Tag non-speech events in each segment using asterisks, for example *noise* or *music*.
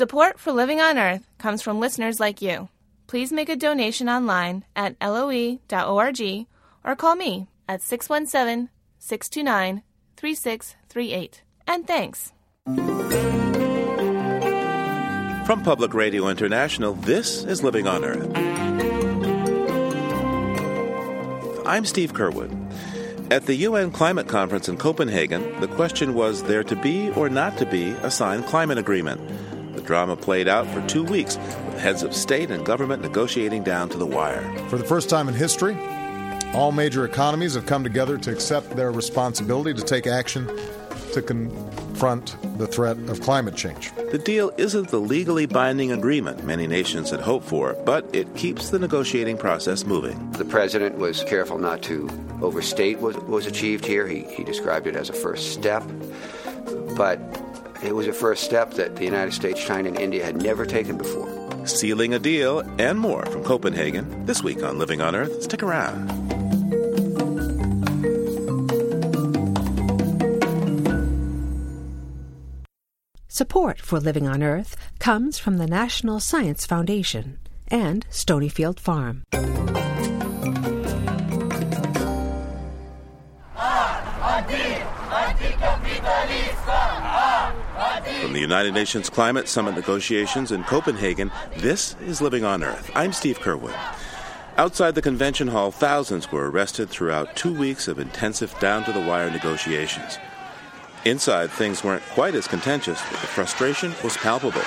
Support for Living on Earth comes from listeners like you. Please make a donation online at loe.org or call me at 617 629 3638. And thanks. From Public Radio International, this is Living on Earth. I'm Steve Curwood. At the UN Climate Conference in Copenhagen, the question was there to be or not to be a signed climate agreement. The drama played out for two weeks, with heads of state and government negotiating down to the wire. For the first time in history, all major economies have come together to accept their responsibility to take action to confront the threat of climate change. The deal isn't the legally binding agreement many nations had hoped for, but it keeps the negotiating process moving. The president was careful not to overstate what was achieved here. He, he described it as a first step, but it was a first step that the United States, China, and India had never taken before. Sealing a deal and more from Copenhagen this week on Living on Earth. Stick around. Support for Living on Earth comes from the National Science Foundation and Stonyfield Farm. From the United Nations Climate Summit negotiations in Copenhagen, this is Living on Earth. I'm Steve Curwood. Outside the convention hall, thousands were arrested throughout two weeks of intensive down to the wire negotiations. Inside, things weren't quite as contentious, but the frustration was palpable.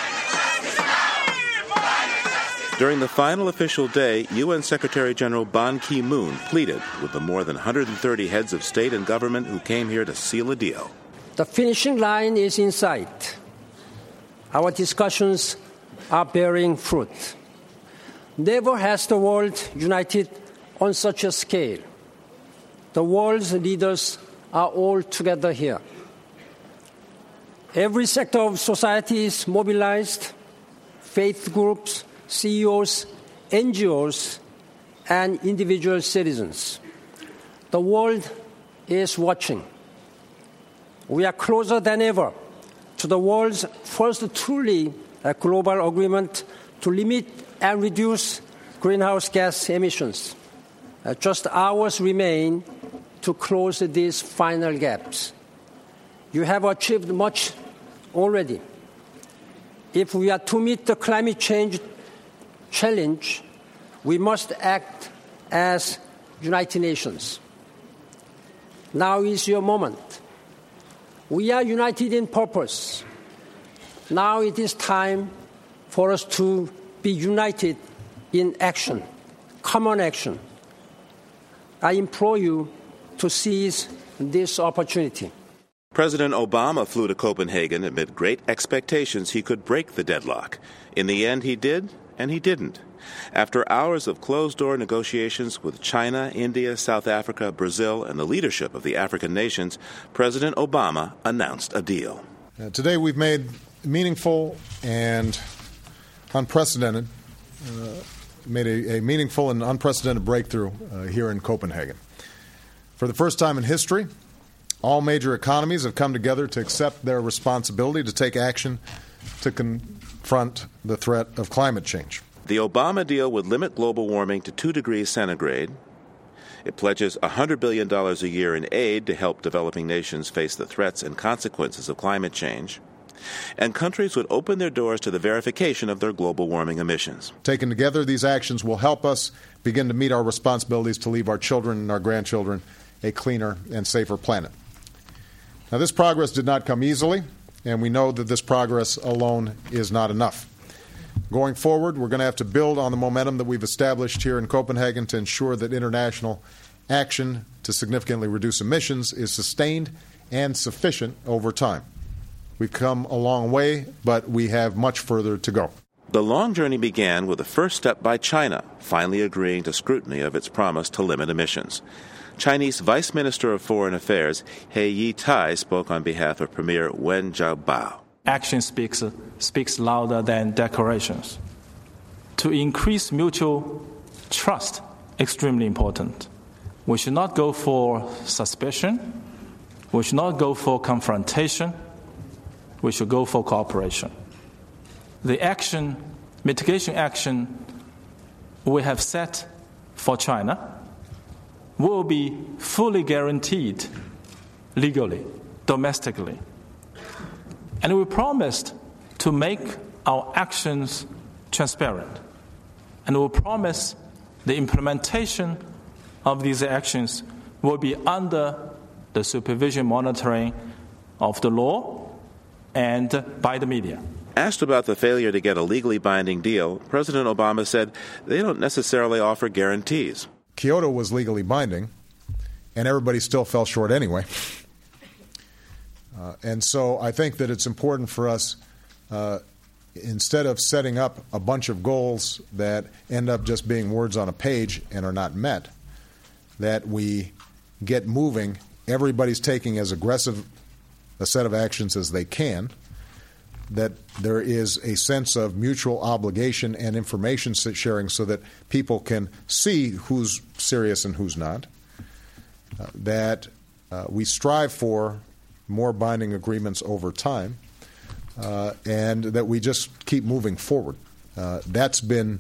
During the final official day, UN Secretary General Ban Ki moon pleaded with the more than 130 heads of state and government who came here to seal a deal. The finishing line is in sight. Our discussions are bearing fruit. Never has the world united on such a scale. The world's leaders are all together here. Every sector of society is mobilized faith groups, CEOs, NGOs, and individual citizens. The world is watching. We are closer than ever to the world's first truly global agreement to limit and reduce greenhouse gas emissions. Uh, just hours remain to close these final gaps. You have achieved much already. If we are to meet the climate change challenge, we must act as United Nations. Now is your moment. We are united in purpose. Now it is time for us to be united in action, common action. I implore you to seize this opportunity. President Obama flew to Copenhagen amid great expectations he could break the deadlock. In the end, he did, and he didn't. After hours of closed door negotiations with China, India, South Africa, Brazil, and the leadership of the African nations, President Obama announced a deal. Today, we've made meaningful and unprecedented, uh, made a, a, meaningful and unprecedented breakthrough uh, here in Copenhagen. For the first time in history, all major economies have come together to accept their responsibility to take action to confront the threat of climate change. The Obama deal would limit global warming to 2 degrees centigrade. It pledges $100 billion a year in aid to help developing nations face the threats and consequences of climate change. And countries would open their doors to the verification of their global warming emissions. Taken together, these actions will help us begin to meet our responsibilities to leave our children and our grandchildren a cleaner and safer planet. Now, this progress did not come easily, and we know that this progress alone is not enough. Going forward, we're going to have to build on the momentum that we've established here in Copenhagen to ensure that international action to significantly reduce emissions is sustained and sufficient over time. We've come a long way, but we have much further to go. The long journey began with the first step by China, finally agreeing to scrutiny of its promise to limit emissions. Chinese Vice Minister of Foreign Affairs He Yafei spoke on behalf of Premier Wen Jiabao. Action speaks, speaks louder than declarations. To increase mutual trust, extremely important. We should not go for suspicion. We should not go for confrontation. We should go for cooperation. the action, mitigation action we have set for China will be fully guaranteed legally, domestically. And we promised to make our actions transparent. And we promise the implementation of these actions will be under the supervision monitoring of the law and by the media. Asked about the failure to get a legally binding deal, President Obama said they don't necessarily offer guarantees. Kyoto was legally binding, and everybody still fell short anyway. Uh, and so I think that it's important for us, uh, instead of setting up a bunch of goals that end up just being words on a page and are not met, that we get moving. Everybody's taking as aggressive a set of actions as they can. That there is a sense of mutual obligation and information sharing so that people can see who's serious and who's not. Uh, that uh, we strive for more binding agreements over time, uh, and that we just keep moving forward. Uh, that's been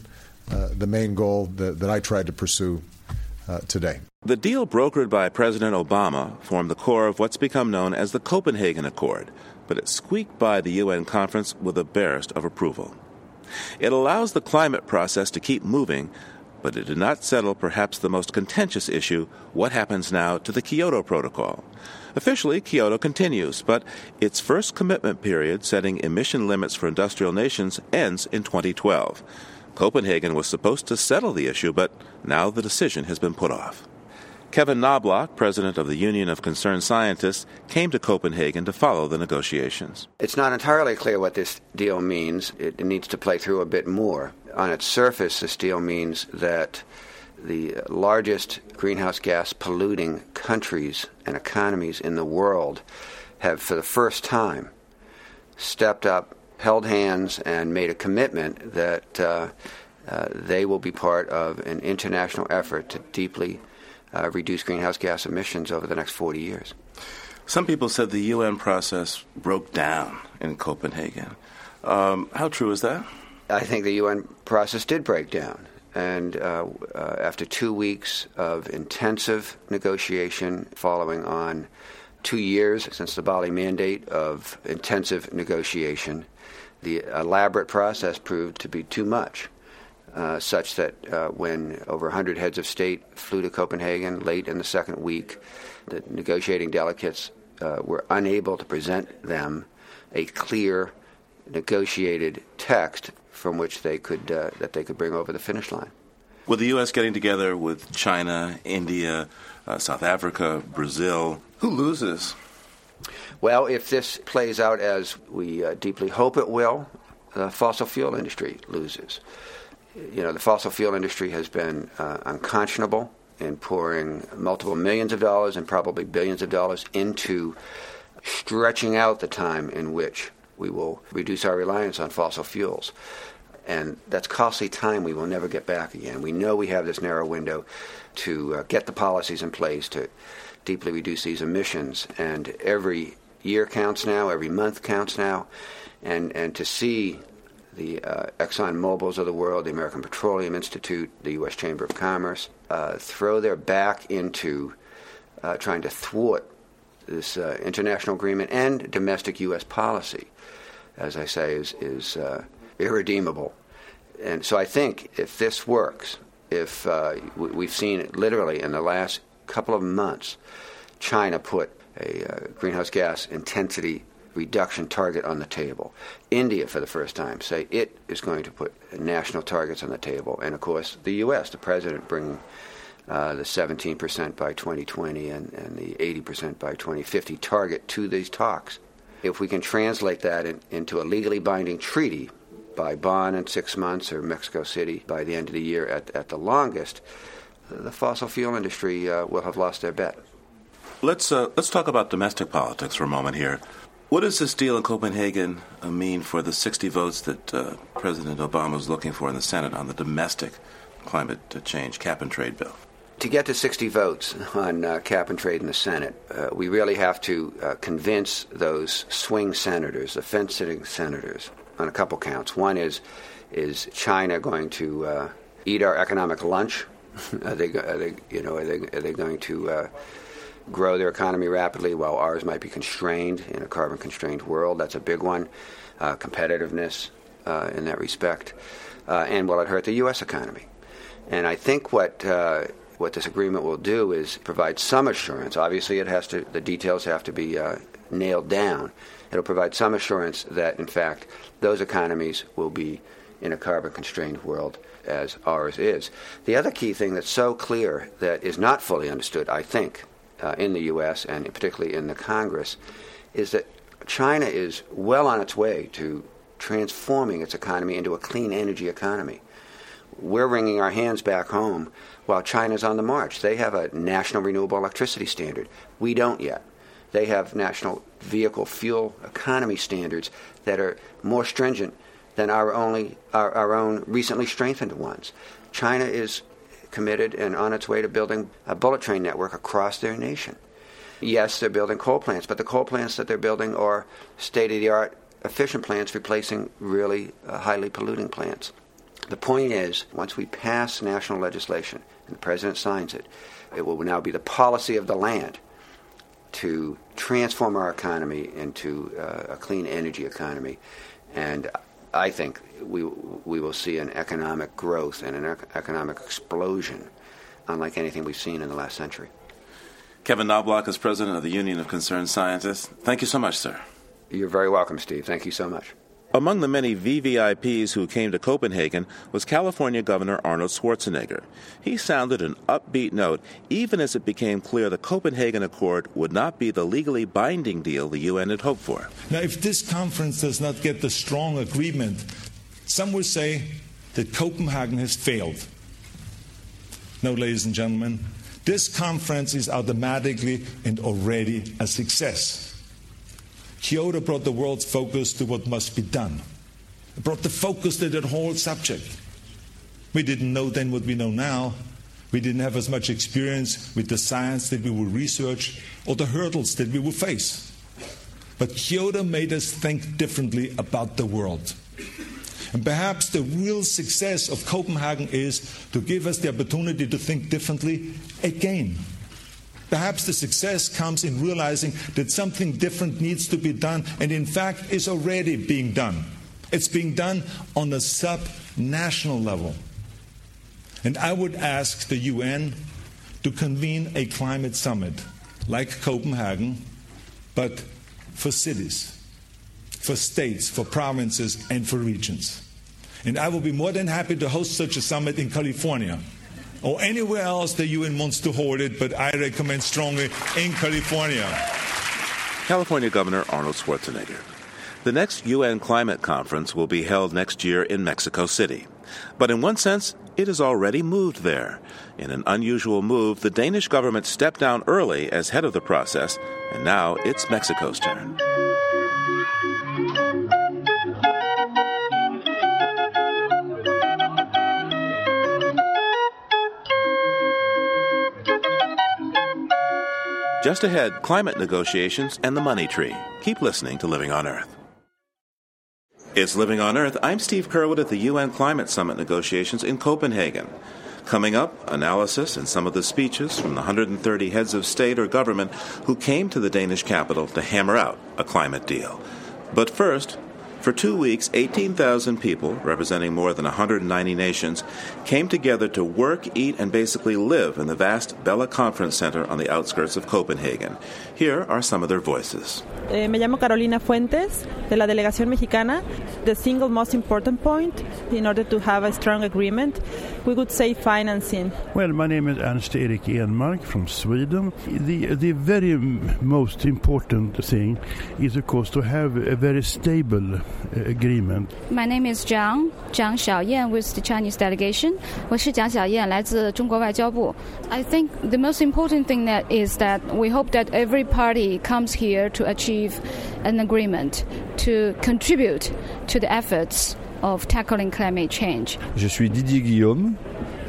uh, the main goal that, that, I tried to pursue uh, today. The deal brokered by President Obama formed the core of what's become known as the Copenhagen Accord, but it squeaked by the UN conference with a barest of approval. It allows the climate process to keep moving, but it did not settle perhaps the most contentious issue what happens now to the Kyoto Protocol. Officially, Kyoto continues, but its first commitment period setting emission limits for industrial nations ends in 2012. Copenhagen was supposed to settle the issue, but now the decision has been put off. Kevin Knobloch, president of the Union of Concerned Scientists, came to Copenhagen to follow the negotiations. It's not entirely clear what this deal means. It needs to play through a bit more. On its surface, this deal means that the largest greenhouse gas polluting countries and economies in the world have, for the first time, stepped up, held hands, and made a commitment that uh, uh, they will be part of an international effort to deeply uh, reduce greenhouse gas emissions over the next 40 years. Some people said the UN process broke down in Copenhagen. Um, how true is that? I think the UN process did break down. And uh, uh, after two weeks of intensive negotiation, following on two years since the Bali Mandate of intensive negotiation, the elaborate process proved to be too much. Uh, such that uh, when over 100 heads of state flew to Copenhagen late in the second week, the negotiating delegates uh, were unable to present them a clear, negotiated text from which they could uh, that they could bring over the finish line. With the U.S. getting together with China, India, uh, South Africa, Brazil, who loses? Well, if this plays out as we deeply hope it will, the fossil fuel industry loses you know, the fossil fuel industry has been uh, unconscionable in pouring multiple millions of dollars and probably billions of dollars into stretching out the time in which we will reduce our reliance on fossil fuels. And that's costly time we will never get back again. We know we have this narrow window to uh, get the policies in place to deeply reduce these emissions. And every year counts now, every month counts now. And, and to see the uh, Exxon Mobils of the world, the American Petroleum Institute, the U.S. Chamber of Commerce, uh, throw their back into uh, trying to thwart this uh, international agreement and domestic U.S. policy, as I say, is, is uh, irredeemable. And so I think if this works, if uh, we've seen it literally in the last couple of months, China put a greenhouse gas intensity reduction target on the table. India, for the first time, say it is going to put national targets on the table. And of course, the U.S., the president bringing uh, the 17% by 2020 and, and the 80% by 2050 target to these talks. If we can translate that in, into a legally binding treaty by Bonn in six months or Mexico City by the end of the year at, at the longest, the fossil fuel industry uh, will have lost their bet. Let's uh, let's talk about domestic politics for a moment here. What does this deal in Copenhagen uh, mean for the 60 votes that uh, President Obama is looking for in the Senate on the domestic climate change cap and trade bill? To get to 60 votes on uh, cap and trade in the Senate, uh, we really have to uh, convince those swing senators, the fence sitting senators, on a couple counts. One is is China going to uh, eat our economic lunch? *laughs* are, they, are they, you know, are they, are they going to uh, grow their economy rapidly while ours might be constrained in a carbon constrained world? That's a big one. Uh, competitiveness uh, in that respect, uh, and will it hurt the U.S. economy? And I think what uh, what this agreement will do is provide some assurance. Obviously, it has to the details have to be nailed down. It'll provide some assurance that, in fact, those economies will be in a carbon constrained world as ours is. The other key thing that's so clear that is not fully understood, I think, uh, in the U.S. and particularly in the Congress, is that China is well on its way to transforming its economy into a clean energy economy. We're wringing our hands back home while China's on the march. They have a national renewable electricity standard. We don't yet. They have national vehicle fuel economy standards that are more stringent than our, only, our, our own recently strengthened ones. China is committed and on its way to building a bullet train network across their nation. Yes, they're building coal plants, but the coal plants that they're building are state of the art, efficient plants replacing really uh, highly polluting plants. The point is, once we pass national legislation and the president signs it, it will now be the policy of the land to transform our economy into uh, a clean energy economy. And I think we, we will see an economic growth and an economic explosion unlike anything we've seen in the last century. Kevin Knobloch is president of the Union of Concerned Scientists. Thank you so much, sir. You're very welcome, Steve. Thank you so much. Among the many VVIPs who came to Copenhagen was California Governor Arnold Schwarzenegger. He sounded an upbeat note even as it became clear the Copenhagen Accord would not be the legally binding deal the UN had hoped for. Now, if this conference does not get the strong agreement, some will say that Copenhagen has failed. No, ladies and gentlemen, this conference is automatically and already a success. Kyoto brought the world's focus to what must be done. It brought the focus to that whole subject. We didn't know then what we know now. We didn't have as much experience with the science that we will research or the hurdles that we will face. But Kyoto made us think differently about the world. And perhaps the real success of Copenhagen is to give us the opportunity to think differently again. Perhaps the success comes in realizing that something different needs to be done, and in fact is already being done. It's being done on a sub national level. And I would ask the UN to convene a climate summit like Copenhagen, but for cities, for states, for provinces, and for regions. And I will be more than happy to host such a summit in California or anywhere else the UN wants to hold it, but I recommend strongly in California. California Governor Arnold Schwarzenegger. The next UN climate conference will be held next year in Mexico City. But in one sense, it has already moved there. In an unusual move, the Danish government stepped down early as head of the process, and now it's Mexico's turn. Just ahead, climate negotiations and the money tree. Keep listening to Living on Earth. It's Living on Earth. I'm Steve Curwood at the UN Climate Summit negotiations in Copenhagen. Coming up, analysis and some of the speeches from the 130 heads of state or government who came to the Danish capital to hammer out a climate deal. But first, for two weeks, 18,000 people, representing more than 190 nations, came together to work, eat, and basically live in the vast Bella Conference Center on the outskirts of Copenhagen. Here are some of their voices. Eh, me llamo Carolina Fuentes, de la delegación mexicana. The single most important point, in order to have a strong agreement, we would say financing. Well, my name is Ernst Erik Enmark from Sweden. The, the very most important thing is, of course, to have a very stable agreement. My name is Zhang, Zhang Xiaoyan with the Chinese delegation. 我是蒋小燕，来自中国外交部. I think the most important thing that is that we hope that every party comes here to achieve an agreement to contribute to the efforts of tackling climate change. Je suis Didier Guillaume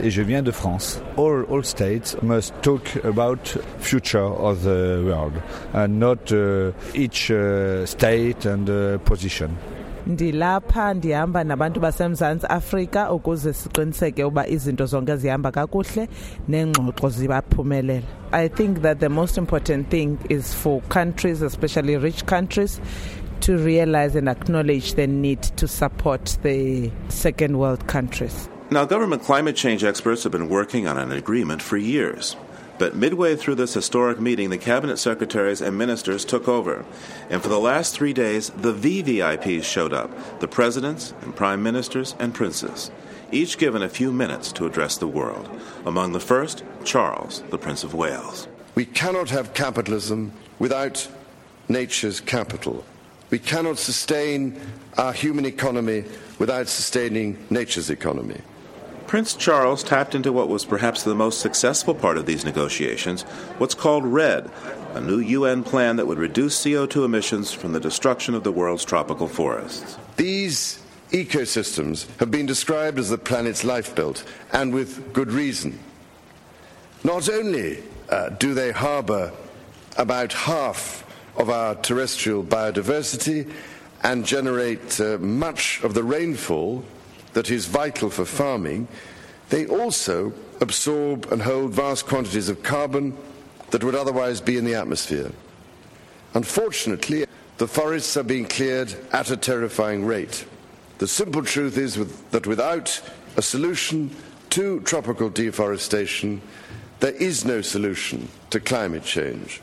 et je viens de France. All, all states must talk about future of the world and not uh, each uh, state and uh, position. ndilapha ndihamba nabantu basemzantsi afrika ukuze siqiniseke uba izinto zonke zihamba kakuhle neengxoxo zibaphumelela. I think that the most important thing is for countries especially rich countries to realize and acknowledge the need to support the second world countries. Now government climate change experts have been working on an agreement for years but midway through this historic meeting, the cabinet secretaries and ministers took over. And for the last three days, the VVIPs showed up the presidents and prime ministers and princes, each given a few minutes to address the world. Among the first, Charles, the Prince of Wales. We cannot have capitalism without nature's capital. We cannot sustain our human economy without sustaining nature's economy. Prince Charles tapped into what was perhaps the most successful part of these negotiations, what's called REDD, a new UN plan that would reduce CO2 emissions from the destruction of the world's tropical forests. These ecosystems have been described as the planet's lifebelt, and with good reason. Not only uh, do they harbour about half of our terrestrial biodiversity and generate uh, much of the rainfall that is vital for farming, they also absorb and hold vast quantities of carbon that would otherwise be in the atmosphere. Unfortunately, the forests are being cleared at a terrifying rate. The simple truth is that without a solution to tropical deforestation, there is no solution to climate change.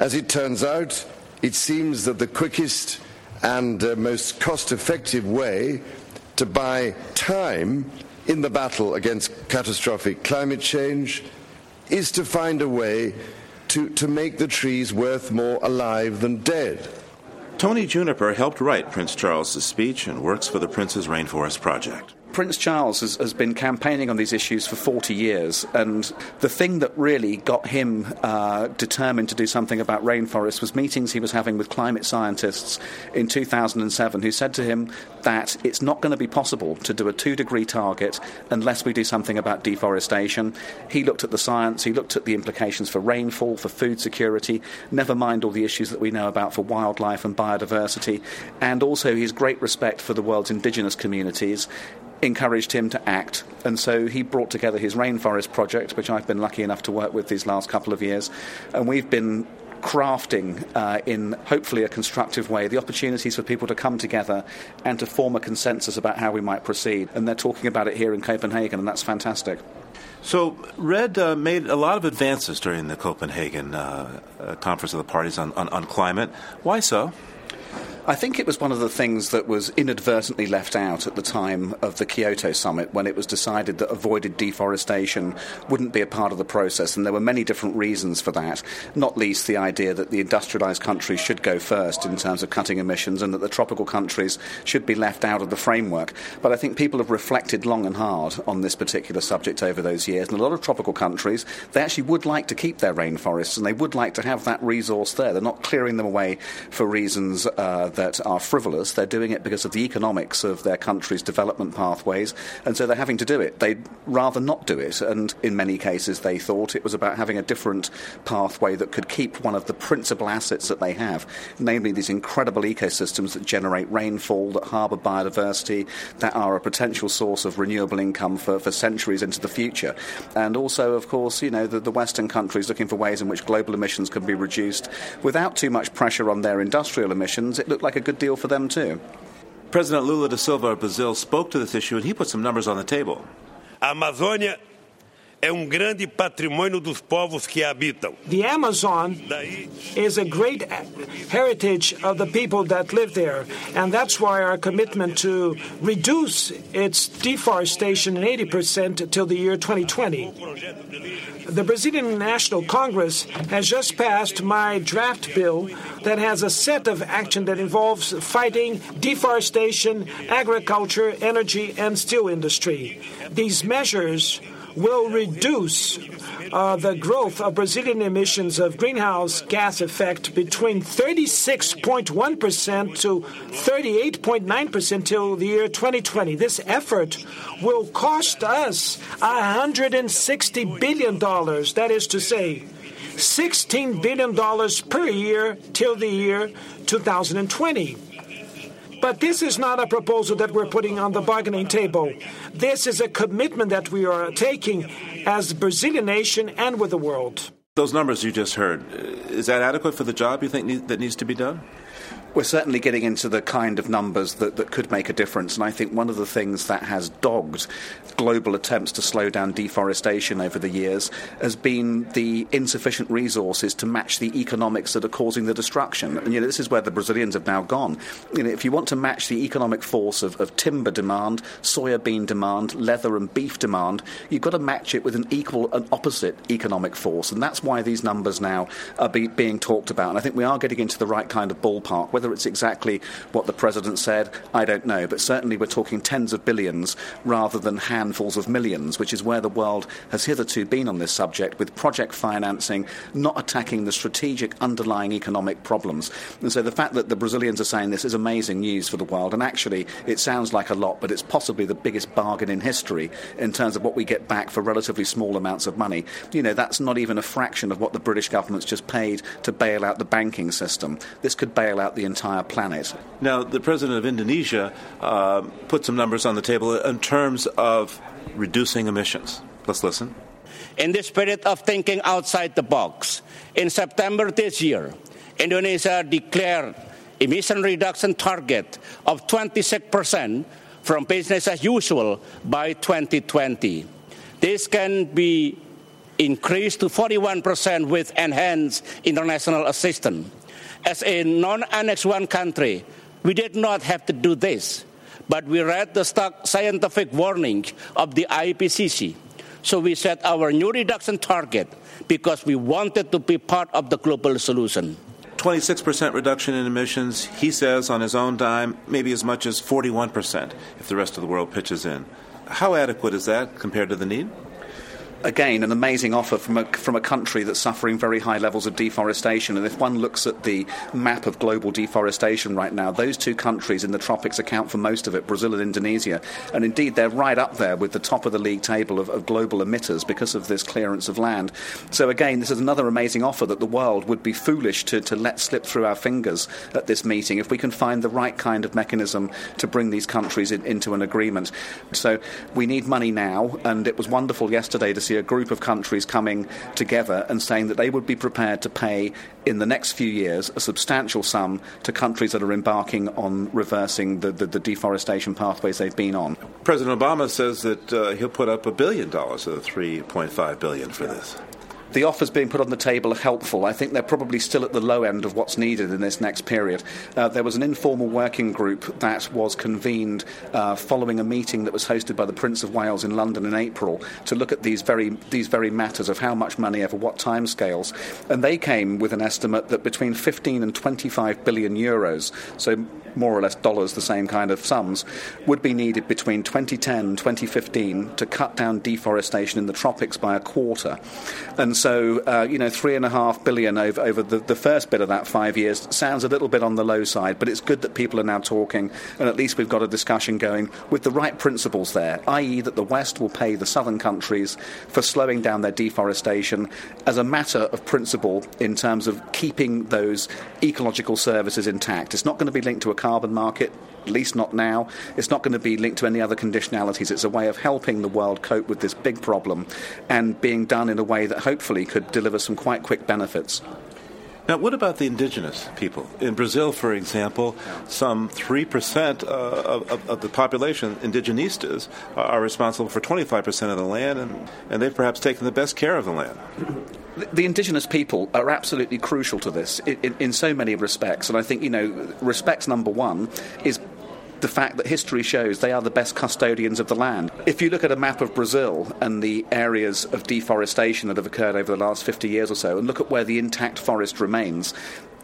As it turns out, it seems that the quickest and uh, most cost effective way to buy time in the battle against catastrophic climate change is to find a way to, to make the trees worth more alive than dead. Tony Juniper helped write Prince Charles's speech and works for the Prince's Rainforest Project. Prince Charles has, has, been campaigning on these issues for 40 years, and the thing that really got him uh, determined to do something about rainforests was meetings he was having with climate scientists in 2007 who said to him that it's not going to be possible to do a two degree target unless we do something about deforestation. He looked at the science, he looked at the implications for rainfall, for food security, never mind all the issues that we know about for wildlife and biodiversity, and also his great respect for the world's indigenous communities encouraged him to act. And so he brought together his Rainforest Project, which I've been lucky enough to work with these last couple of years. And we've been crafting uh, in hopefully a constructive way the opportunities for people to come together and to form a consensus about how we might proceed. And they're talking about it here in Copenhagen, and that's fantastic. So, REDD uh, made a lot of advances during the Copenhagen uh, uh Conference of the Parties on, on, on climate. Why so? I think it was one of the things that was inadvertently left out at the time of the Kyoto summit when it was decided that avoided deforestation wouldn't be a part of the process. And there were many different reasons for that, not least the idea that the industrialized countries should go first in terms of cutting emissions and that the tropical countries should be left out of the framework. But I think people have reflected long and hard on this particular subject over those years. And a lot of tropical countries, they actually would like to keep their rainforests and they would like to have that resource there. They're not clearing them away for reasons. Uh, that are frivolous. They're doing it because of the economics of their country's development pathways, and so they're having to do it. They'd rather not do it, and in many cases, they thought it was about having a different pathway that could keep one of the principal assets that they have, namely these incredible ecosystems that generate rainfall, that harbour biodiversity, that are a potential source of renewable income for, for centuries into the future. And also, of course, you know, the, the Western countries looking for ways in which global emissions can be reduced without too much pressure on their industrial emissions. It looked like a good deal for them too. President Lula da Silva of Brazil spoke to this issue and he put some numbers on the table. Amazônia é um grande patrimônio dos povos que a habitam. The Amazon is a great heritage of the people that live there, and that's why our commitment to reduce its deforestation in 80% till the year 2020. The Brazilian National Congress has just passed my draft bill that has a set of action that involves fighting deforestation, agriculture, energy, and steel industry. These measures will reduce uh, the growth of Brazilian emissions of greenhouse gas effect between 36.1% to 38.9% till the year 2020. This effort will cost us $160 billion. That is to say, $16 billion per year till the year 2020. But this is not a proposal that we're putting on the bargaining table. This is a commitment that we are taking as the Brazilian nation and with the world. Those numbers you just heard, is that adequate for the job you think that needs to be done? We're certainly getting into the kind of numbers that, that could make a difference. And I think one of the things that has dogged global attempts to slow down deforestation over the years has been the insufficient resources to match the economics that are causing the destruction. And you know, this is where the Brazilians have now gone. You know, if you want to match the economic force of, of timber demand, soya bean demand, leather and beef demand, you've got to match it with an equal and opposite economic force. And that's why these numbers now are be, being talked about. And I think we are getting into the right kind of ballpark. Whether it's exactly what the president said, I don't know. But certainly we're talking tens of billions rather than handfuls of millions, which is where the world has hitherto been on this subject, with project financing not attacking the strategic underlying economic problems. And so the fact that the Brazilians are saying this is amazing news for the world. And actually, it sounds like a lot, but it's possibly the biggest bargain in history in terms of what we get back for relatively small amounts of money. You know, that's not even a fraction of what the British government's just paid to bail out the banking system. This could bail out the entire planet. Now, the president of Indonesia uh, put some numbers on the table in terms of reducing emissions. Let's listen. In the spirit of thinking outside the box, in September this year, Indonesia declared emission reduction target of 26% from business as usual by 2020. This can be increased to 41% with enhanced international assistance as a non Annex 1 country, we did not have to do this, but we read the scientific warning of the IPCC. So we set our new reduction target because we wanted to be part of the global solution. 26% reduction in emissions, he says on his own dime, maybe as much as 41% if the rest of the world pitches in. How adequate is that compared to the need? Again, an amazing offer from a, from a country that's suffering very high levels of deforestation. And if one looks at the map of global deforestation right now, those two countries in the tropics account for most of it, Brazil and Indonesia. And indeed, they're right up there with the top of the league table of, of global emitters because of this clearance of land. So again, this is another amazing offer that the world would be foolish to, to let slip through our fingers at this meeting if we can find the right kind of mechanism to bring these countries in, into an agreement. So we need money now, and it was wonderful yesterday to see a group of countries coming together and saying that they would be prepared to pay in the next few years a substantial sum to countries that are embarking on reversing the, the, the deforestation pathways they've been on. President Obama says that uh, he'll put up a billion dollars of the 3.5 billion for this the offers being put on the table are helpful. I think they're probably still at the low end of what's needed in this next period. Uh, there was an informal working group that was convened uh, following a meeting that was hosted by the Prince of Wales in London in April to look at these very these very matters of how much money over what timescales, and they came with an estimate that between 15 and 25 billion euros, so more or less dollars, the same kind of sums, would be needed between 2010 and 2015 to cut down deforestation in the tropics by a quarter. And so, uh, you know, three and a half billion over, over the, the first bit of that five years sounds a little bit on the low side, but it's good that people are now talking, and at least we've got a discussion going with the right principles there, i.e., that the West will pay the southern countries for slowing down their deforestation as a matter of principle in terms of keeping those ecological services intact. It's not going to be linked to a carbon market, at least not now. It's not going to be linked to any other conditionalities. It's a way of helping the world cope with this big problem and being done in a way that hopefully could deliver some quite quick benefits. Now, what about the indigenous people? In Brazil, for example, some 3% uh, of, of, the population, indigenistas, are responsible for 25% of the land, and, and they've perhaps taken the best care of the land. The, the indigenous people are absolutely crucial to this in, in, in so many respects, and I think, you know, respect number one is the fact that history shows they are the best custodians of the land. If you look at a map of Brazil and the areas of deforestation that have occurred over the last 50 years or so, and look at where the intact forest remains,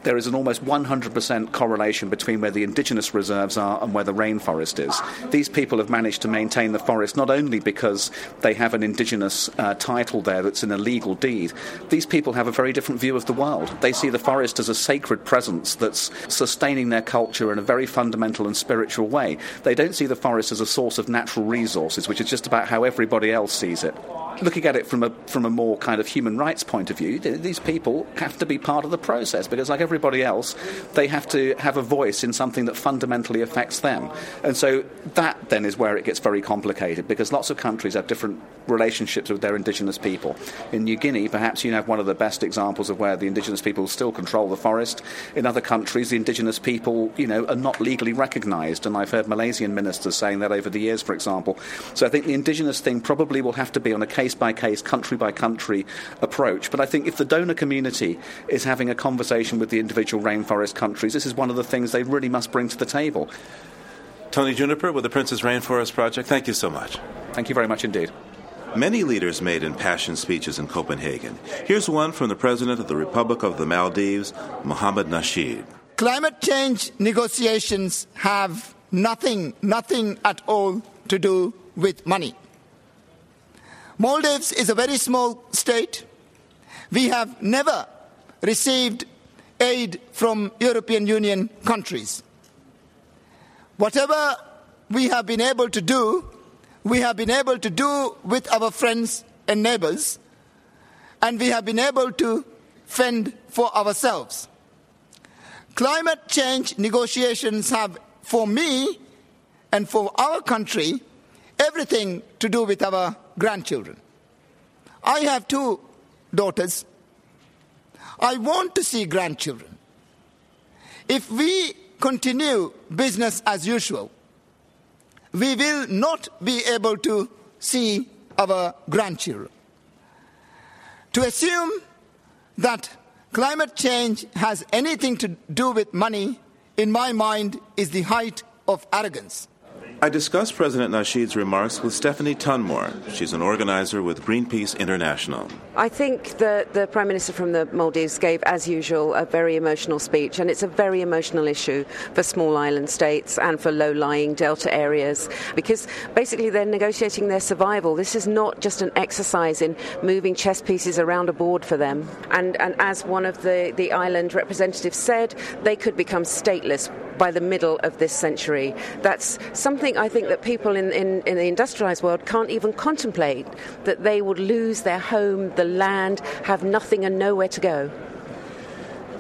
there is an almost 100% correlation between where the indigenous reserves are and where the rainforest is. These people have managed to maintain the forest not only because they have an indigenous uh, title there that's in a legal deed, these people have a very different view of the world. They see the forest as a sacred presence that's sustaining their culture in a very fundamental and spiritual way. They don't see the forest as a source of natural resources, which is just about how everybody else sees it. Looking at it from a from a more kind of human rights point of view, these people have to be part of the process because, like everybody else, they have to have a voice in something that fundamentally affects them. And so that then is where it gets very complicated because lots of countries have different relationships with their indigenous people. In New Guinea, perhaps you have one of the best examples of where the indigenous people still control the forest. In other countries, the indigenous people, you know, are not legally recognised, and I've heard Malaysian ministers saying that over the years, for example. So I think the indigenous thing probably will have to be on a case by case, country by country approach. But I think if the donor community is having a conversation with the individual rainforest countries, this is one of the things they really must bring to the table. Tony Juniper with the Prince's Rainforest Project, thank you so much. Thank you very much indeed. Many leaders made impassioned speeches in Copenhagen. Here's one from the President of the Republic of the Maldives, Mohammed Nasheed. Climate change negotiations have nothing, nothing at all to do with money. Maldives is a very small state. We have never received aid from European Union countries. Whatever we have been able to do, we have been able to do with our friends and neighbors, and we have been able to fend for ourselves. Climate change negotiations have, for me and for our country, everything to do with our grandchildren. I have two daughters. I want to see grandchildren. If we continue business as usual, we will not be able to see our grandchildren. To assume that climate change has anything to do with money, in my mind, is the height of arrogance. I discussed President Nasheed's remarks with Stephanie Tunmore. She's an organizer with Greenpeace International. I think that the Prime Minister from the Maldives gave, as usual, a very emotional speech, and it's a very emotional issue for small island states and for low lying delta areas because basically they're negotiating their survival. This is not just an exercise in moving chess pieces around a board for them. And, and as one of the, the island representatives said, they could become stateless by the middle of this century. That's something I think that people in, in, in the industrialized world can't even contemplate that they would lose their home, the land, have nothing and nowhere to go.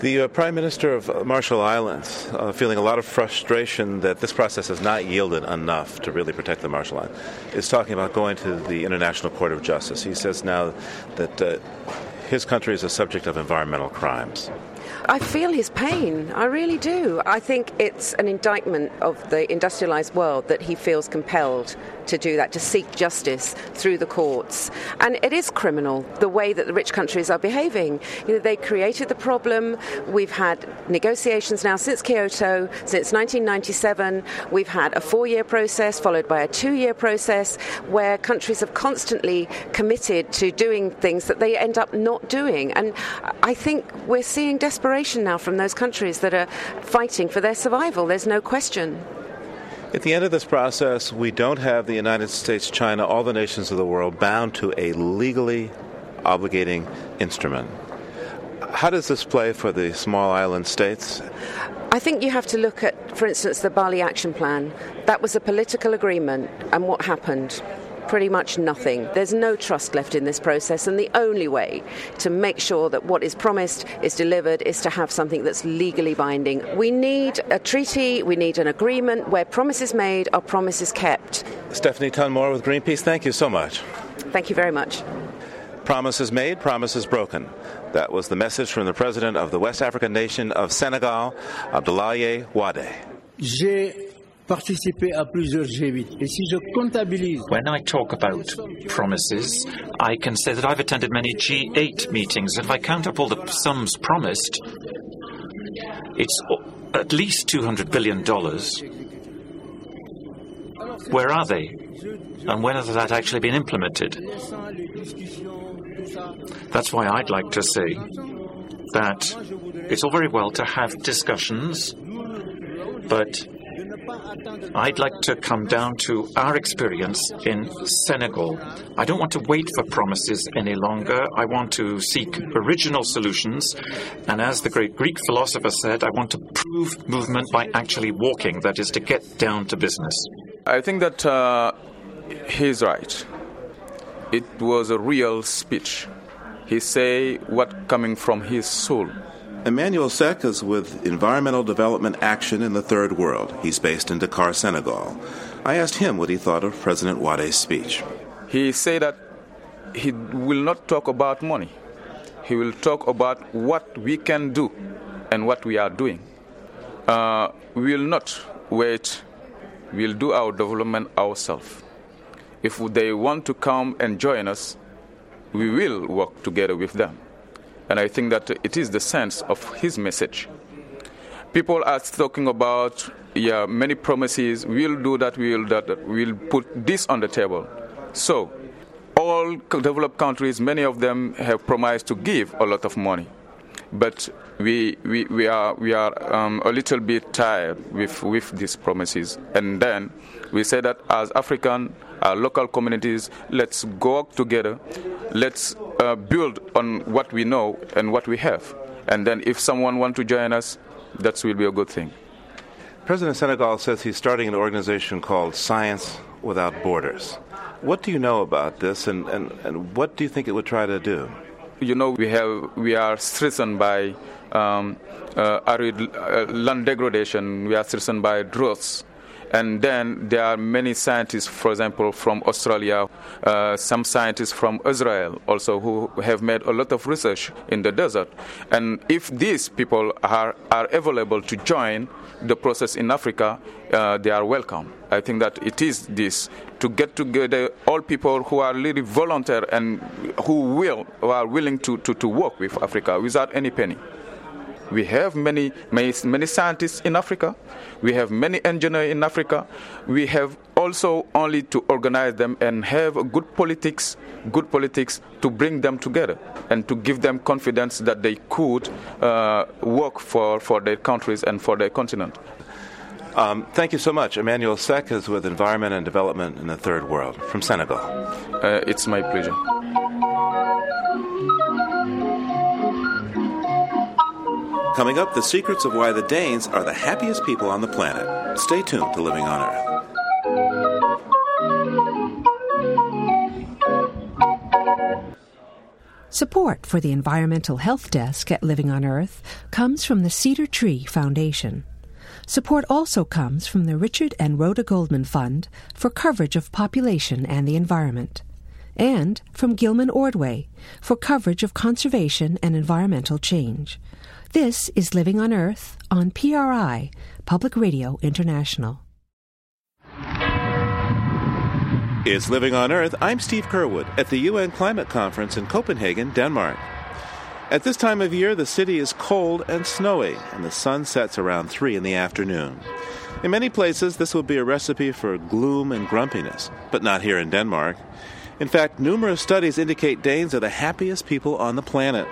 The uh, Prime Minister of Marshall Islands uh, feeling a lot of frustration that this process has not yielded enough to really protect the Marshall Islands is talking about going to the International Court of Justice. He says now that uh, his country is a subject of environmental crimes. I feel his pain. I really do. I think it's an indictment of the industrialized world that he feels compelled to do that, to seek justice through the courts. And it is criminal the way that the rich countries are behaving. You know, they created the problem. We've had negotiations now since Kyoto, since 1997. We've had a four year process followed by a two year process where countries have constantly committed to doing things that they end up not doing. And I think we're seeing desperation now from those countries that are fighting for their survival. There's no question. At the end of this process, we don't have the United States, China, all the nations of the world bound to a legally obligating instrument. How does this play for the small island states? I think you have to look at, for instance, the Bali Action Plan. That was a political agreement, and what happened? Pretty much nothing. There's no trust left in this process, and the only way to make sure that what is promised is delivered is to have something that's legally binding. We need a treaty, we need an agreement where promises made are promises kept. Stephanie Tunmore with Greenpeace, thank you so much. Thank you very much. Promises made, promises broken. That was the message from the president of the West African nation of Senegal, Abdoulaye Wade. When I talk about promises, I can say that I've attended many G8 meetings, if I count up all the sums promised, it's at least $200 billion. Where are they? And when has that actually been implemented? That's why I'd like to say that it's all very well to have discussions, but I'd like to come down to our experience in Senegal. I don't want to wait for promises any longer. I want to seek original solutions. And as the great Greek philosopher said, I want to prove movement by actually walking, that is, to get down to business. I think that uh, he's right. it was a real speech. He say what coming from his soul. Emmanuel Seck is with Environmental Development Action in the Third World. He's based in Dakar, Senegal. I asked him what he thought of President Wade's speech. He said that he will not talk about money. He will talk about what we can do and what we are doing. Uh, we will not wait. We'll do our development ourselves. If they want to come and join us, we will work together with them. And I think that it is the sense of his message. People are talking about yeah, many promises. We'll do that. We'll that. We'll put this on the table. So, all developed countries, many of them have promised to give a lot of money, but we we, we are we are um, a little bit tired with with these promises. And then we say that as African, our local communities, let's go together, let's uh, build on what we know and what we have, and then if someone want to join us, that will be a good thing. President Senegal says he's starting an organization called Science Without Borders. What do you know about this, and, and, and what do you think it would try to do? You know, we have we are stricken by um, uh, arid uh, land degradation. We are stricken by droughts. And then there are many scientists, for example, from Australia, uh, some scientists from Israel also, who have made a lot of research in the desert. And if these people are, are available to join the process in Africa, uh, they are welcome. I think that it is this to get together all people who are really volunteer and who will, who are willing to, to, to work with Africa without any penny. We have many, many, many scientists in Africa. We have many engineers in Africa. We have also only to organize them and have good politics, good politics to bring them together and to give them confidence that they could uh, work for, for their countries and for their continent. Um, thank you so much. Emmanuel Seck is with Environment and Development in the Third World from Senegal. Uh, it's my pleasure. Coming up, the secrets of why the Danes are the happiest people on the planet. Stay tuned to Living on Earth. Support for the Environmental Health Desk at Living on Earth comes from the Cedar Tree Foundation. Support also comes from the Richard and Rhoda Goldman Fund for coverage of population and the environment, and from Gilman Ordway for coverage of conservation and environmental change. This is Living on Earth on PRI, Public Radio International. It's Living on Earth. I'm Steve Curwood at the UN Climate Conference in Copenhagen, Denmark. At this time of year, the city is cold and snowy, and the sun sets around 3 in the afternoon. In many places, this would be a recipe for gloom and grumpiness, but not here in Denmark. In fact, numerous studies indicate Danes are the happiest people on the planet.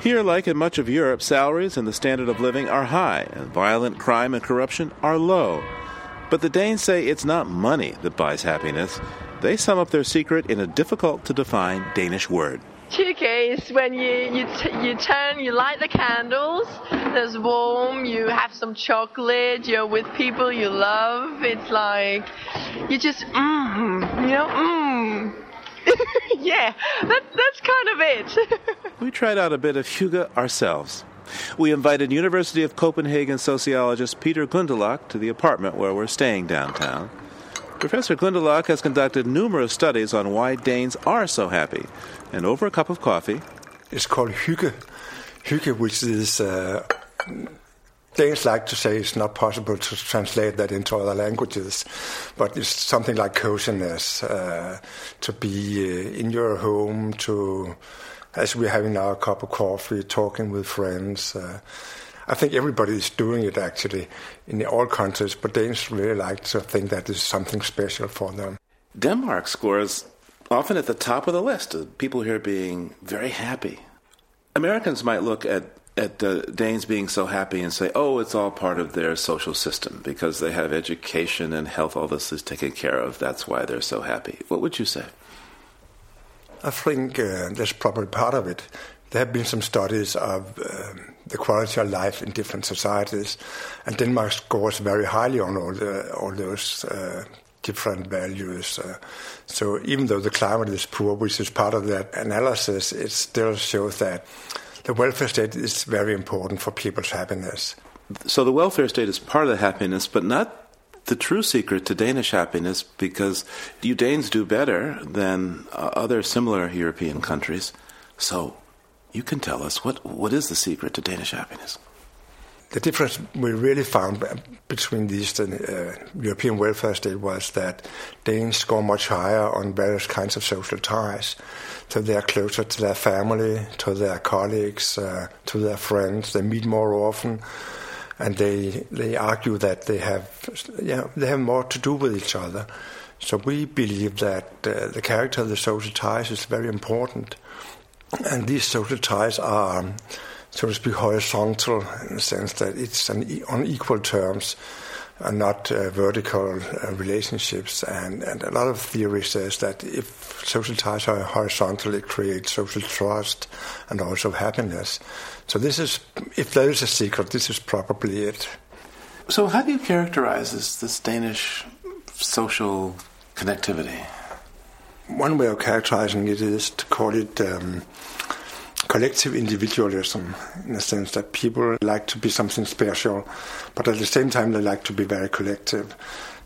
Here, like in much of Europe, salaries and the standard of living are high, and violent crime and corruption are low. But the Danes say it's not money that buys happiness. They sum up their secret in a difficult to define Danish word. Hygge is when you you t- you turn, you light the candles. There's warm. You have some chocolate. You're with people you love. It's like you just mmm, you know, mmm. *laughs* yeah, that, that's kind of it. *laughs* we tried out a bit of hygge ourselves. We invited University of Copenhagen sociologist Peter Gundelach to the apartment where we're staying downtown. Professor Gundelach has conducted numerous studies on why Danes are so happy, and over a cup of coffee, it's called hygge. Hygge, which is uh, Danes like to say it's not possible to translate that into other languages, but it's something like coziness, uh, to be uh, in your home, to as we're having our cup of coffee, talking with friends. Uh, I think everybody is doing it actually in all countries, but Danes really like to think that is something special for them. Denmark scores often at the top of the list of people here being very happy. Americans might look at at uh, Danes being so happy and say, "Oh, it's all part of their social system because they have education and health. All this is taken care of. That's why they're so happy." What would you say? I think uh, that's probably part of it. There have been some studies of um, the quality of life in different societies, and Denmark scores very highly on all the, all those uh, different values. Uh, so even though the climate is poor, which is part of that analysis, it still shows that the welfare state is very important for people's happiness. So the welfare state is part of the happiness, but not the true secret to Danish happiness because you Danes do better than uh, other similar European countries. So you can tell us what, what is the secret to Danish happiness? The difference we really found between these uh, European welfare state was that Danes score much higher on various kinds of social ties. So they are closer to their family, to their colleagues, uh, to their friends. They meet more often and they they argue that they have yeah, they have more to do with each other. So we believe that uh, the character of the social ties is very important, and these social ties are, so to speak, horizontal in the sense that it's an, on equal terms. And not uh, vertical uh, relationships, and, and a lot of theory says that if social ties are horizontal, it creates social trust and also happiness. So this is, if there is a secret, this is probably it. So how do you characterize this, this Danish social connectivity? One way of characterizing it is to call it um, collective individualism, in the sense that people like to be something special, but at the same time they like to be very collective.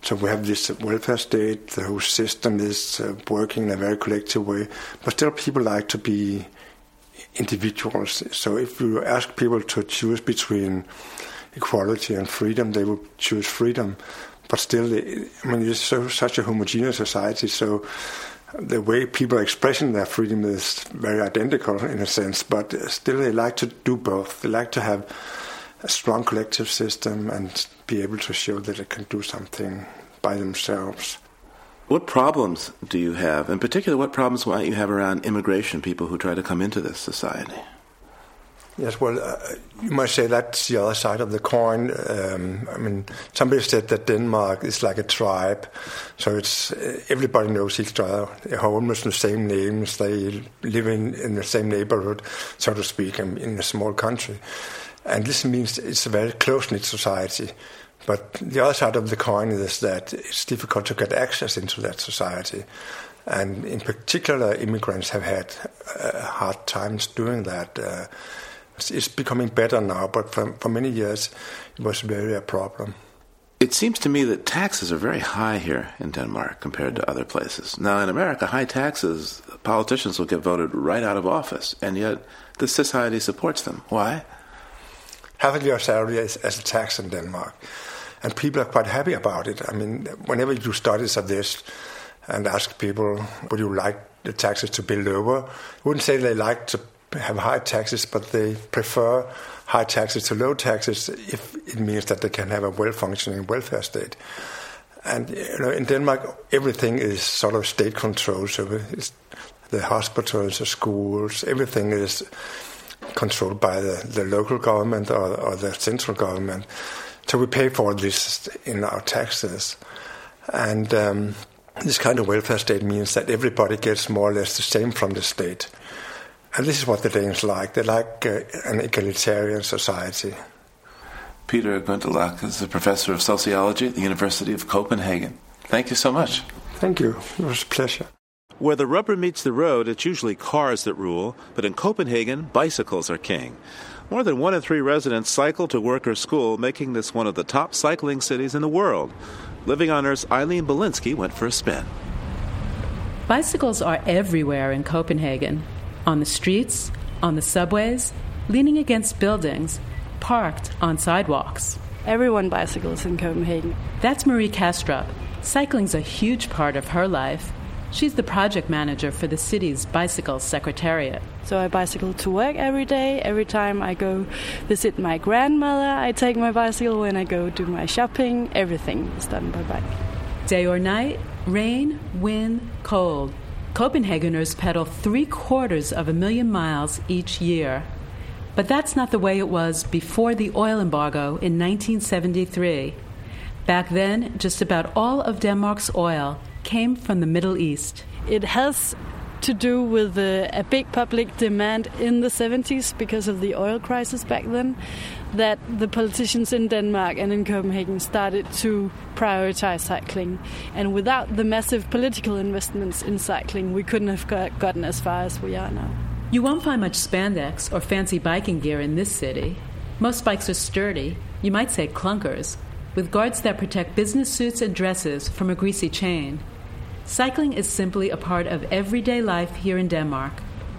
So we have this welfare state, the whole system is uh, working in a very collective way, but still people like to be individuals. So if you ask people to choose between equality and freedom, they would choose freedom. But still, I mean, it's so, such a homogeneous society, so the way people are expressing their freedom is very identical in a sense, but still they like to do both. They like to have a strong collective system and be able to show that they can do something by themselves. What problems do you have? In particular, what problems might you have around immigration, people who try to come into this society? Yes, well, uh, you might say that's the other side of the coin. Um, I mean, somebody said that Denmark is like a tribe, so it's uh, everybody knows each other. They have almost the same names. They live in, in the same neighborhood, so to speak, in, in a small country, and this means it's a very close knit society. But the other side of the coin is that it's difficult to get access into that society. And in particular, immigrants have had uh, hard times doing that. Uh, it's becoming better now, but for, for many years, it was really a problem. It seems to me that taxes are very high here in Denmark compared to other places. Now, in America, high taxes, politicians will get voted right out of office, and yet the society supports them. Why? Having your salary as, as a tax in Denmark and people are quite happy about it. I mean, whenever you do studies of this and ask people, would you like the taxes to be lower? I wouldn't say they like to have high taxes, but they prefer high taxes to low taxes if it means that they can have a well-functioning welfare state. And you know, in Denmark, everything is sort of state controlled. So the hospitals, the schools, everything is controlled by the, the local government or, or the central government. So we pay for this in our taxes. And um, this kind of welfare state means that everybody gets more or less the same from the state. And this is what the Danes like. They like uh, an egalitarian society. Peter Gundelach is a professor of sociology at the University of Copenhagen. Thank you so much. Thank you. It was a pleasure. Where the rubber meets the road, it's usually cars that rule, but in Copenhagen, bicycles are king. More than one in three residents cycle to work or school, making this one of the top cycling cities in the world. Living on Earth's Eileen Bolinsky went for a spin. Bicycles are everywhere in Copenhagen on the streets, on the subways, leaning against buildings, parked on sidewalks. Everyone bicycles in Copenhagen. That's Marie Kastrup. Cycling's a huge part of her life. She's the project manager for the city's bicycle secretariat. So I bicycle to work every day. Every time I go visit my grandmother, I take my bicycle. When I go do my shopping, everything is done by bike. Day or night, rain, wind, cold. Copenhageners pedal three quarters of a million miles each year. But that's not the way it was before the oil embargo in 1973. Back then, just about all of Denmark's oil came from the Middle East. It has to do with uh, a big public demand in the 70s because of the oil crisis back then. That the politicians in Denmark and in Copenhagen started to prioritize cycling. And without the massive political investments in cycling, we couldn't have got, gotten as far as we are now. You won't find much spandex or fancy biking gear in this city. Most bikes are sturdy, you might say clunkers, with guards that protect business suits and dresses from a greasy chain. Cycling is simply a part of everyday life here in Denmark.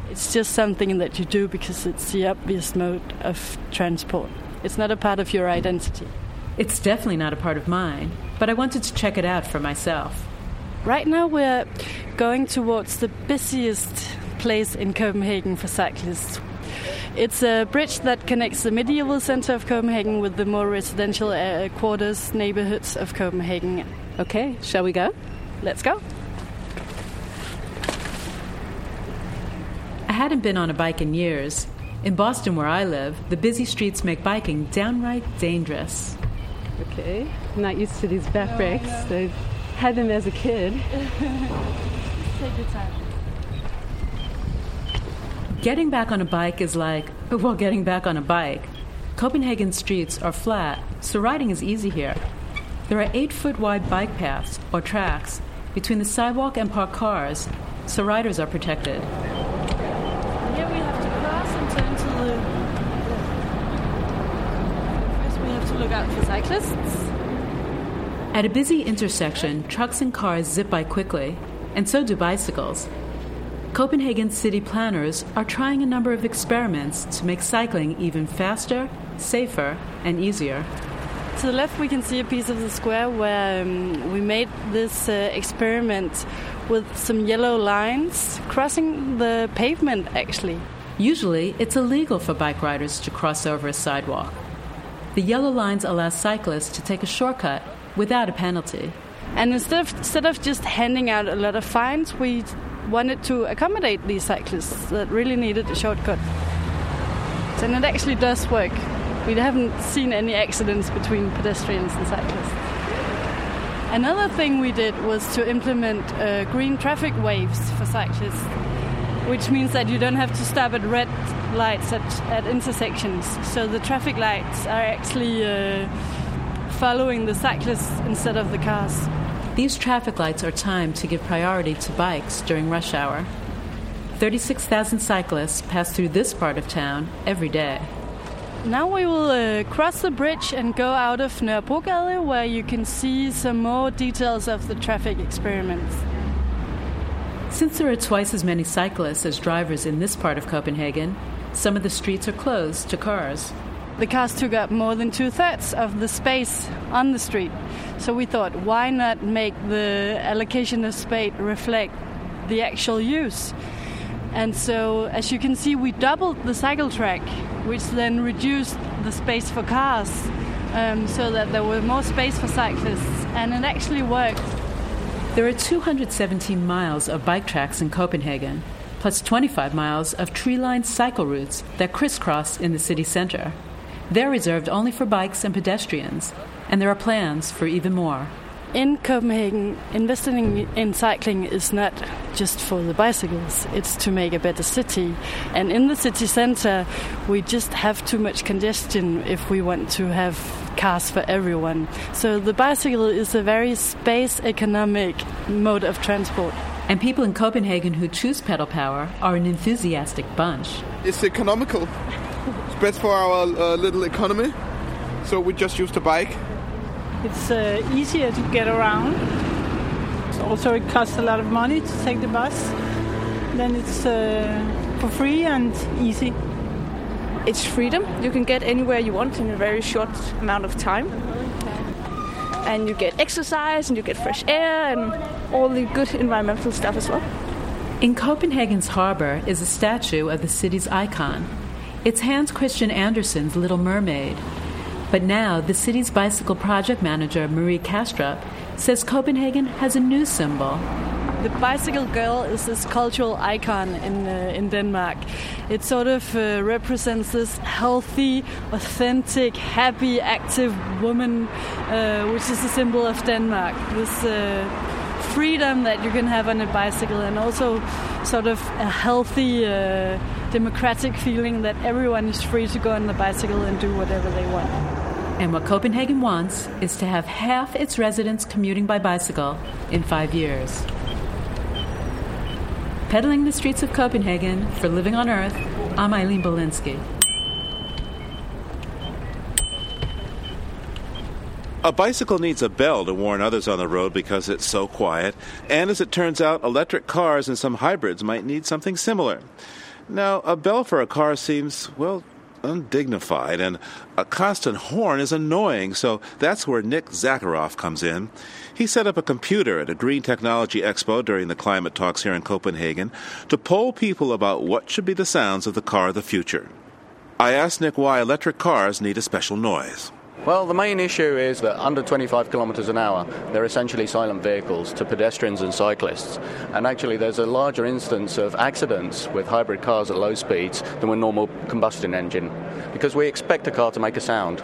It's just something that you do because it's the obvious mode of transport. It's not a part of your identity. It's definitely not a part of mine, but I wanted to check it out for myself. Right now, we're going towards the busiest place in Copenhagen for cyclists. It's a bridge that connects the medieval center of Copenhagen with the more residential uh, quarters, neighborhoods of Copenhagen. Okay, shall we go? Let's go. Hadn't been on a bike in years. In Boston, where I live, the busy streets make biking downright dangerous. Okay, I'm not used to these back brakes. I had them as a kid. *laughs* Take your time. Getting back on a bike is like, *laughs* well, getting back on a bike. Copenhagen streets are flat, so riding is easy here. There are eight foot wide bike paths, or tracks, between the sidewalk and parked cars, so riders are protected. Here we have to cross and turn to the. First, we have to look out for cyclists. At a busy intersection, trucks and cars zip by quickly, and so do bicycles. Copenhagen city planners are trying a number of experiments to make cycling even faster, safer, and easier. To the left, we can see a piece of the square where um, we made this uh, experiment with some yellow lines crossing the pavement, actually. Usually, it's illegal for bike riders to cross over a sidewalk. The yellow lines allow cyclists to take a shortcut without a penalty. And instead of, instead of just handing out a lot of fines, we wanted to accommodate these cyclists that really needed a shortcut. And it actually does work. We haven't seen any accidents between pedestrians and cyclists. Another thing we did was to implement uh, green traffic waves for cyclists, which means that you don't have to stop at red lights at, at intersections. So the traffic lights are actually uh, following the cyclists instead of the cars. These traffic lights are timed to give priority to bikes during rush hour. 36,000 cyclists pass through this part of town every day. Now we will uh, cross the bridge and go out of Nørrebrogade where you can see some more details of the traffic experiments. Since there are twice as many cyclists as drivers in this part of Copenhagen, some of the streets are closed to cars. The cars took up more than two thirds of the space on the street. So we thought, why not make the allocation of space reflect the actual use? And so, as you can see, we doubled the cycle track, which then reduced the space for cars um, so that there were more space for cyclists. And it actually worked. There are 217 miles of bike tracks in Copenhagen, plus 25 miles of tree lined cycle routes that crisscross in the city center. They're reserved only for bikes and pedestrians, and there are plans for even more. In Copenhagen, investing in cycling is not just for the bicycles, it's to make a better city. And in the city center, we just have too much congestion if we want to have cars for everyone. So the bicycle is a very space economic mode of transport. And people in Copenhagen who choose pedal power are an enthusiastic bunch. It's economical. It's best for our uh, little economy. So we just use the bike. It's uh, easier to get around. Also, it costs a lot of money to take the bus. Then it's uh, for free and easy. It's freedom. You can get anywhere you want in a very short amount of time. And you get exercise and you get fresh air and all the good environmental stuff as well. In Copenhagen's harbor is a statue of the city's icon. It's Hans Christian Andersen's Little Mermaid. But now, the city's bicycle project manager, Marie Kastrup, says Copenhagen has a new symbol. The bicycle girl is this cultural icon in uh, in Denmark. It sort of uh, represents this healthy, authentic, happy, active woman, uh, which is a symbol of Denmark. This uh, freedom that you can have on a bicycle, and also sort of a healthy, uh, democratic feeling that everyone is free to go on the bicycle and do whatever they want. And what Copenhagen wants is to have half its residents commuting by bicycle in five years. Pedaling the streets of Copenhagen for Living on Earth, I'm Eileen Bolinsky. A bicycle needs a bell to warn others on the road because it's so quiet, and as it turns out, electric cars and some hybrids might need something similar. Now, a bell for a car seems, well, undignified, and a constant horn is annoying, so that's where Nick Zacharov comes in. He set up a computer at a green technology expo during the climate talks here in Copenhagen to poll people about what should be the sounds of the car of the future. I asked Nick why electric cars need a special noise. Well, the main issue is that under 25 kilometres an hour, they're essentially silent vehicles to pedestrians and cyclists. And actually, there's a larger instance of accidents with hybrid cars at low speeds than with normal combustion engine because we expect a car to make a sound.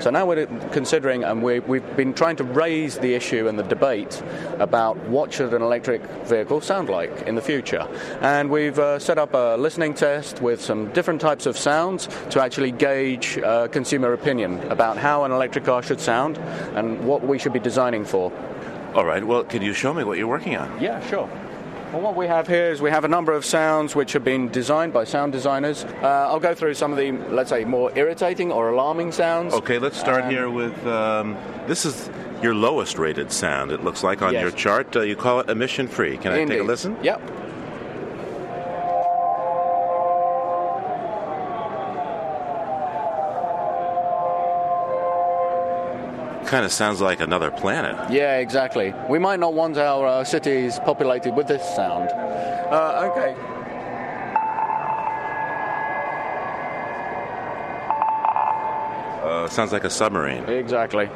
So now we're considering, and we, have been trying to raise the issue and the debate about what should an electric vehicle sound like in the future. And we've uh, set up a listening test with some different types of sounds to actually gauge uh, consumer opinion about how how an electric car should sound and what we should be designing for. All right, well, can you show me what you're working on? Yeah, sure. Well, what we have here is we have a number of sounds which have been designed by sound designers. Uh, I'll go through some of the, let's say, more irritating or alarming sounds. Okay, let's start um, here with um, this is your lowest rated sound, it looks like on yes. your chart. Uh, you call it emission free. Can Indeed. I take a listen? Yep. Kind of sounds like another planet. Yeah, exactly. We might not want our uh, cities populated with this sound. Uh, okay. Uh, sounds like a submarine. Exactly.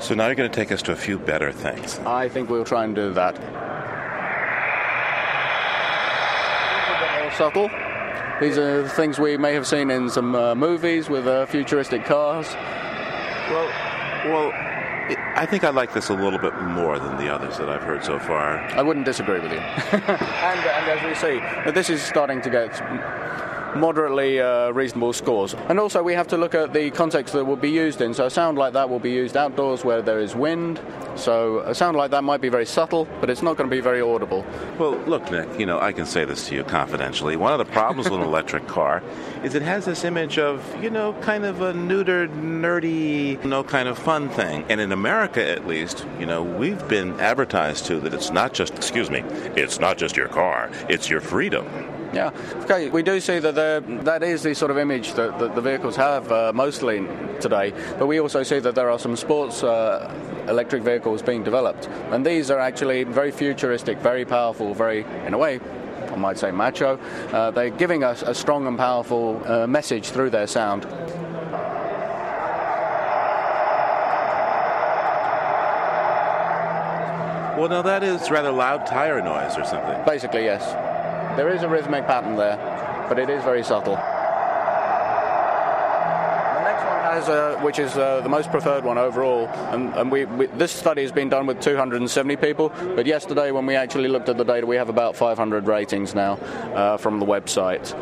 So now you're going to take us to a few better things. I think we'll try and do that. more subtle. These are things we may have seen in some uh, movies with uh, futuristic cars. Well, well, I think I like this a little bit more than the others that I've heard so far. I wouldn't disagree with you. *laughs* and, and, as we see, this is starting to get moderately uh, reasonable scores. And also, we have to look at the context that will be used in. So, a sound like that will be used outdoors where there is wind. So, a sound like that might be very subtle, but it's not going to be very audible. Well, look, Nick, you know, I can say this to you confidentially. One of the problems with an *laughs* electric car is it has this image of, you know, kind of a neutered, nerdy, you know, kind of fun thing. And in America, at least, you know, we've been advertised to that it's not just, excuse me, it's not just your car, it's your freedom. Yeah, okay. We do see that that is the sort of image that, that the vehicles have uh, mostly today, but we also see that there are some sports uh, electric vehicles being developed, and these are actually very futuristic, very powerful, very, in a way, I might say macho. Uh, they're giving us a strong and powerful uh, message through their sound. Well, now that is rather loud tire noise or something. Basically, yes. There is a rhythmic pattern there, but it is very subtle. The next one has, uh, which is uh, the most preferred one overall, and, and we, we, this study has been done with 270 people, but yesterday when we actually looked at the data, we have about 500 ratings now uh, from the website.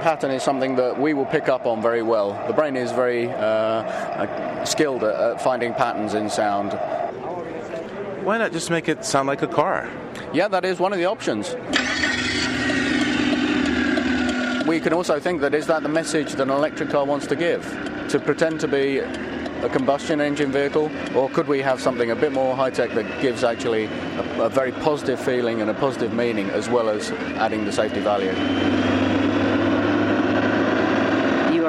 Pattern is something that we will pick up on very well. The brain is very uh, uh, skilled at, at finding patterns in sound. Why not just make it sound like a car? Yeah, that is one of the options. We can also think that is that the message that an electric car wants to give? To pretend to be a combustion engine vehicle, or could we have something a bit more high tech that gives actually a, a very positive feeling and a positive meaning as well as adding the safety value?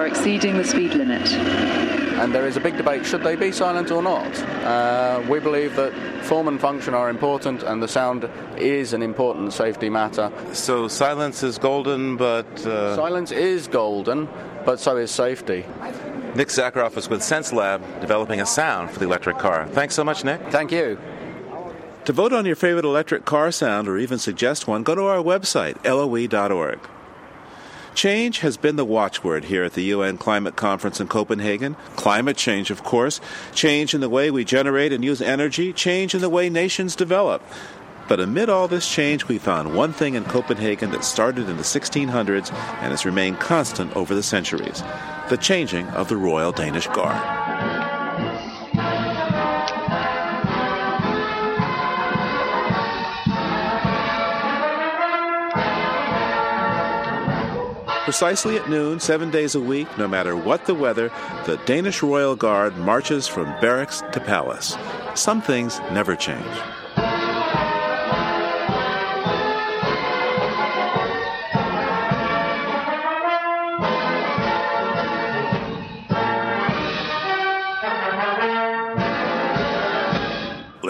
Are exceeding the speed limit. And there is a big debate should they be silent or not? Uh, we believe that form and function are important and the sound is an important safety matter. So silence is golden, but. Uh... Silence is golden, but so is safety. Nick Zacharov is with Sense Lab developing a sound for the electric car. Thanks so much, Nick. Thank you. To vote on your favorite electric car sound or even suggest one, go to our website, loe.org. Change has been the watchword here at the UN Climate Conference in Copenhagen. Climate change, of course. Change in the way we generate and use energy. Change in the way nations develop. But amid all this change, we found one thing in Copenhagen that started in the 1600s and has remained constant over the centuries the changing of the Royal Danish Guard. Precisely at noon, seven days a week, no matter what the weather, the Danish Royal Guard marches from barracks to palace. Some things never change.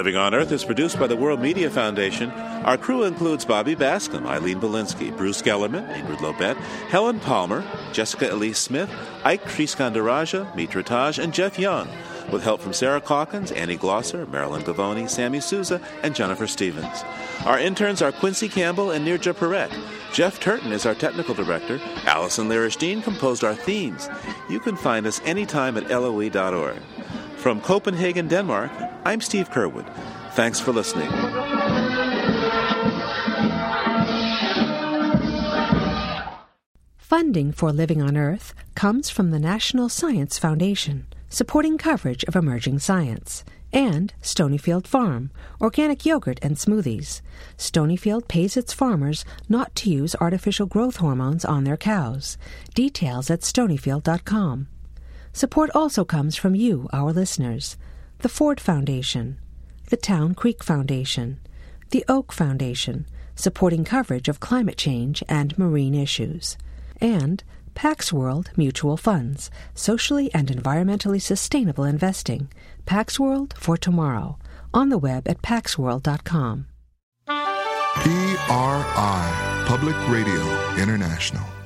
Living on Earth is produced by the World Media Foundation. Our crew includes Bobby Bascomb, Eileen Bolinsky, Bruce Gellerman, Ingrid Lobet, Helen Palmer, Jessica Elise Smith, Ike Sriskandarajah, Mitra Taj, and Jeff Young, with help from Sarah Calkins, Annie Glosser, Marilyn Gavoni, Sammy Souza, and Jennifer Stevens. Our interns are Quincy Campbell and Nirja Parekh. Jeff Turton is our technical director. Allison Lirish composed our themes. You can find us anytime at loe.org. From Copenhagen, Denmark, I'm Steve Curwood. Thanks for listening. Funding for Living on Earth comes from the National Science Foundation, supporting coverage of emerging science, and Stonyfield Farm, organic yogurt and smoothies. Stonyfield pays its farmers not to use artificial growth hormones on their cows. Details at stonyfield.com. Support also comes from you, our listeners, the Ford Foundation, the Town Creek Foundation, the Oak Foundation, supporting coverage of climate change and marine issues, and Pax World Mutual Funds, socially and environmentally sustainable investing. Pax World for tomorrow, on the web at paxworld.com. PRI, Public Radio International.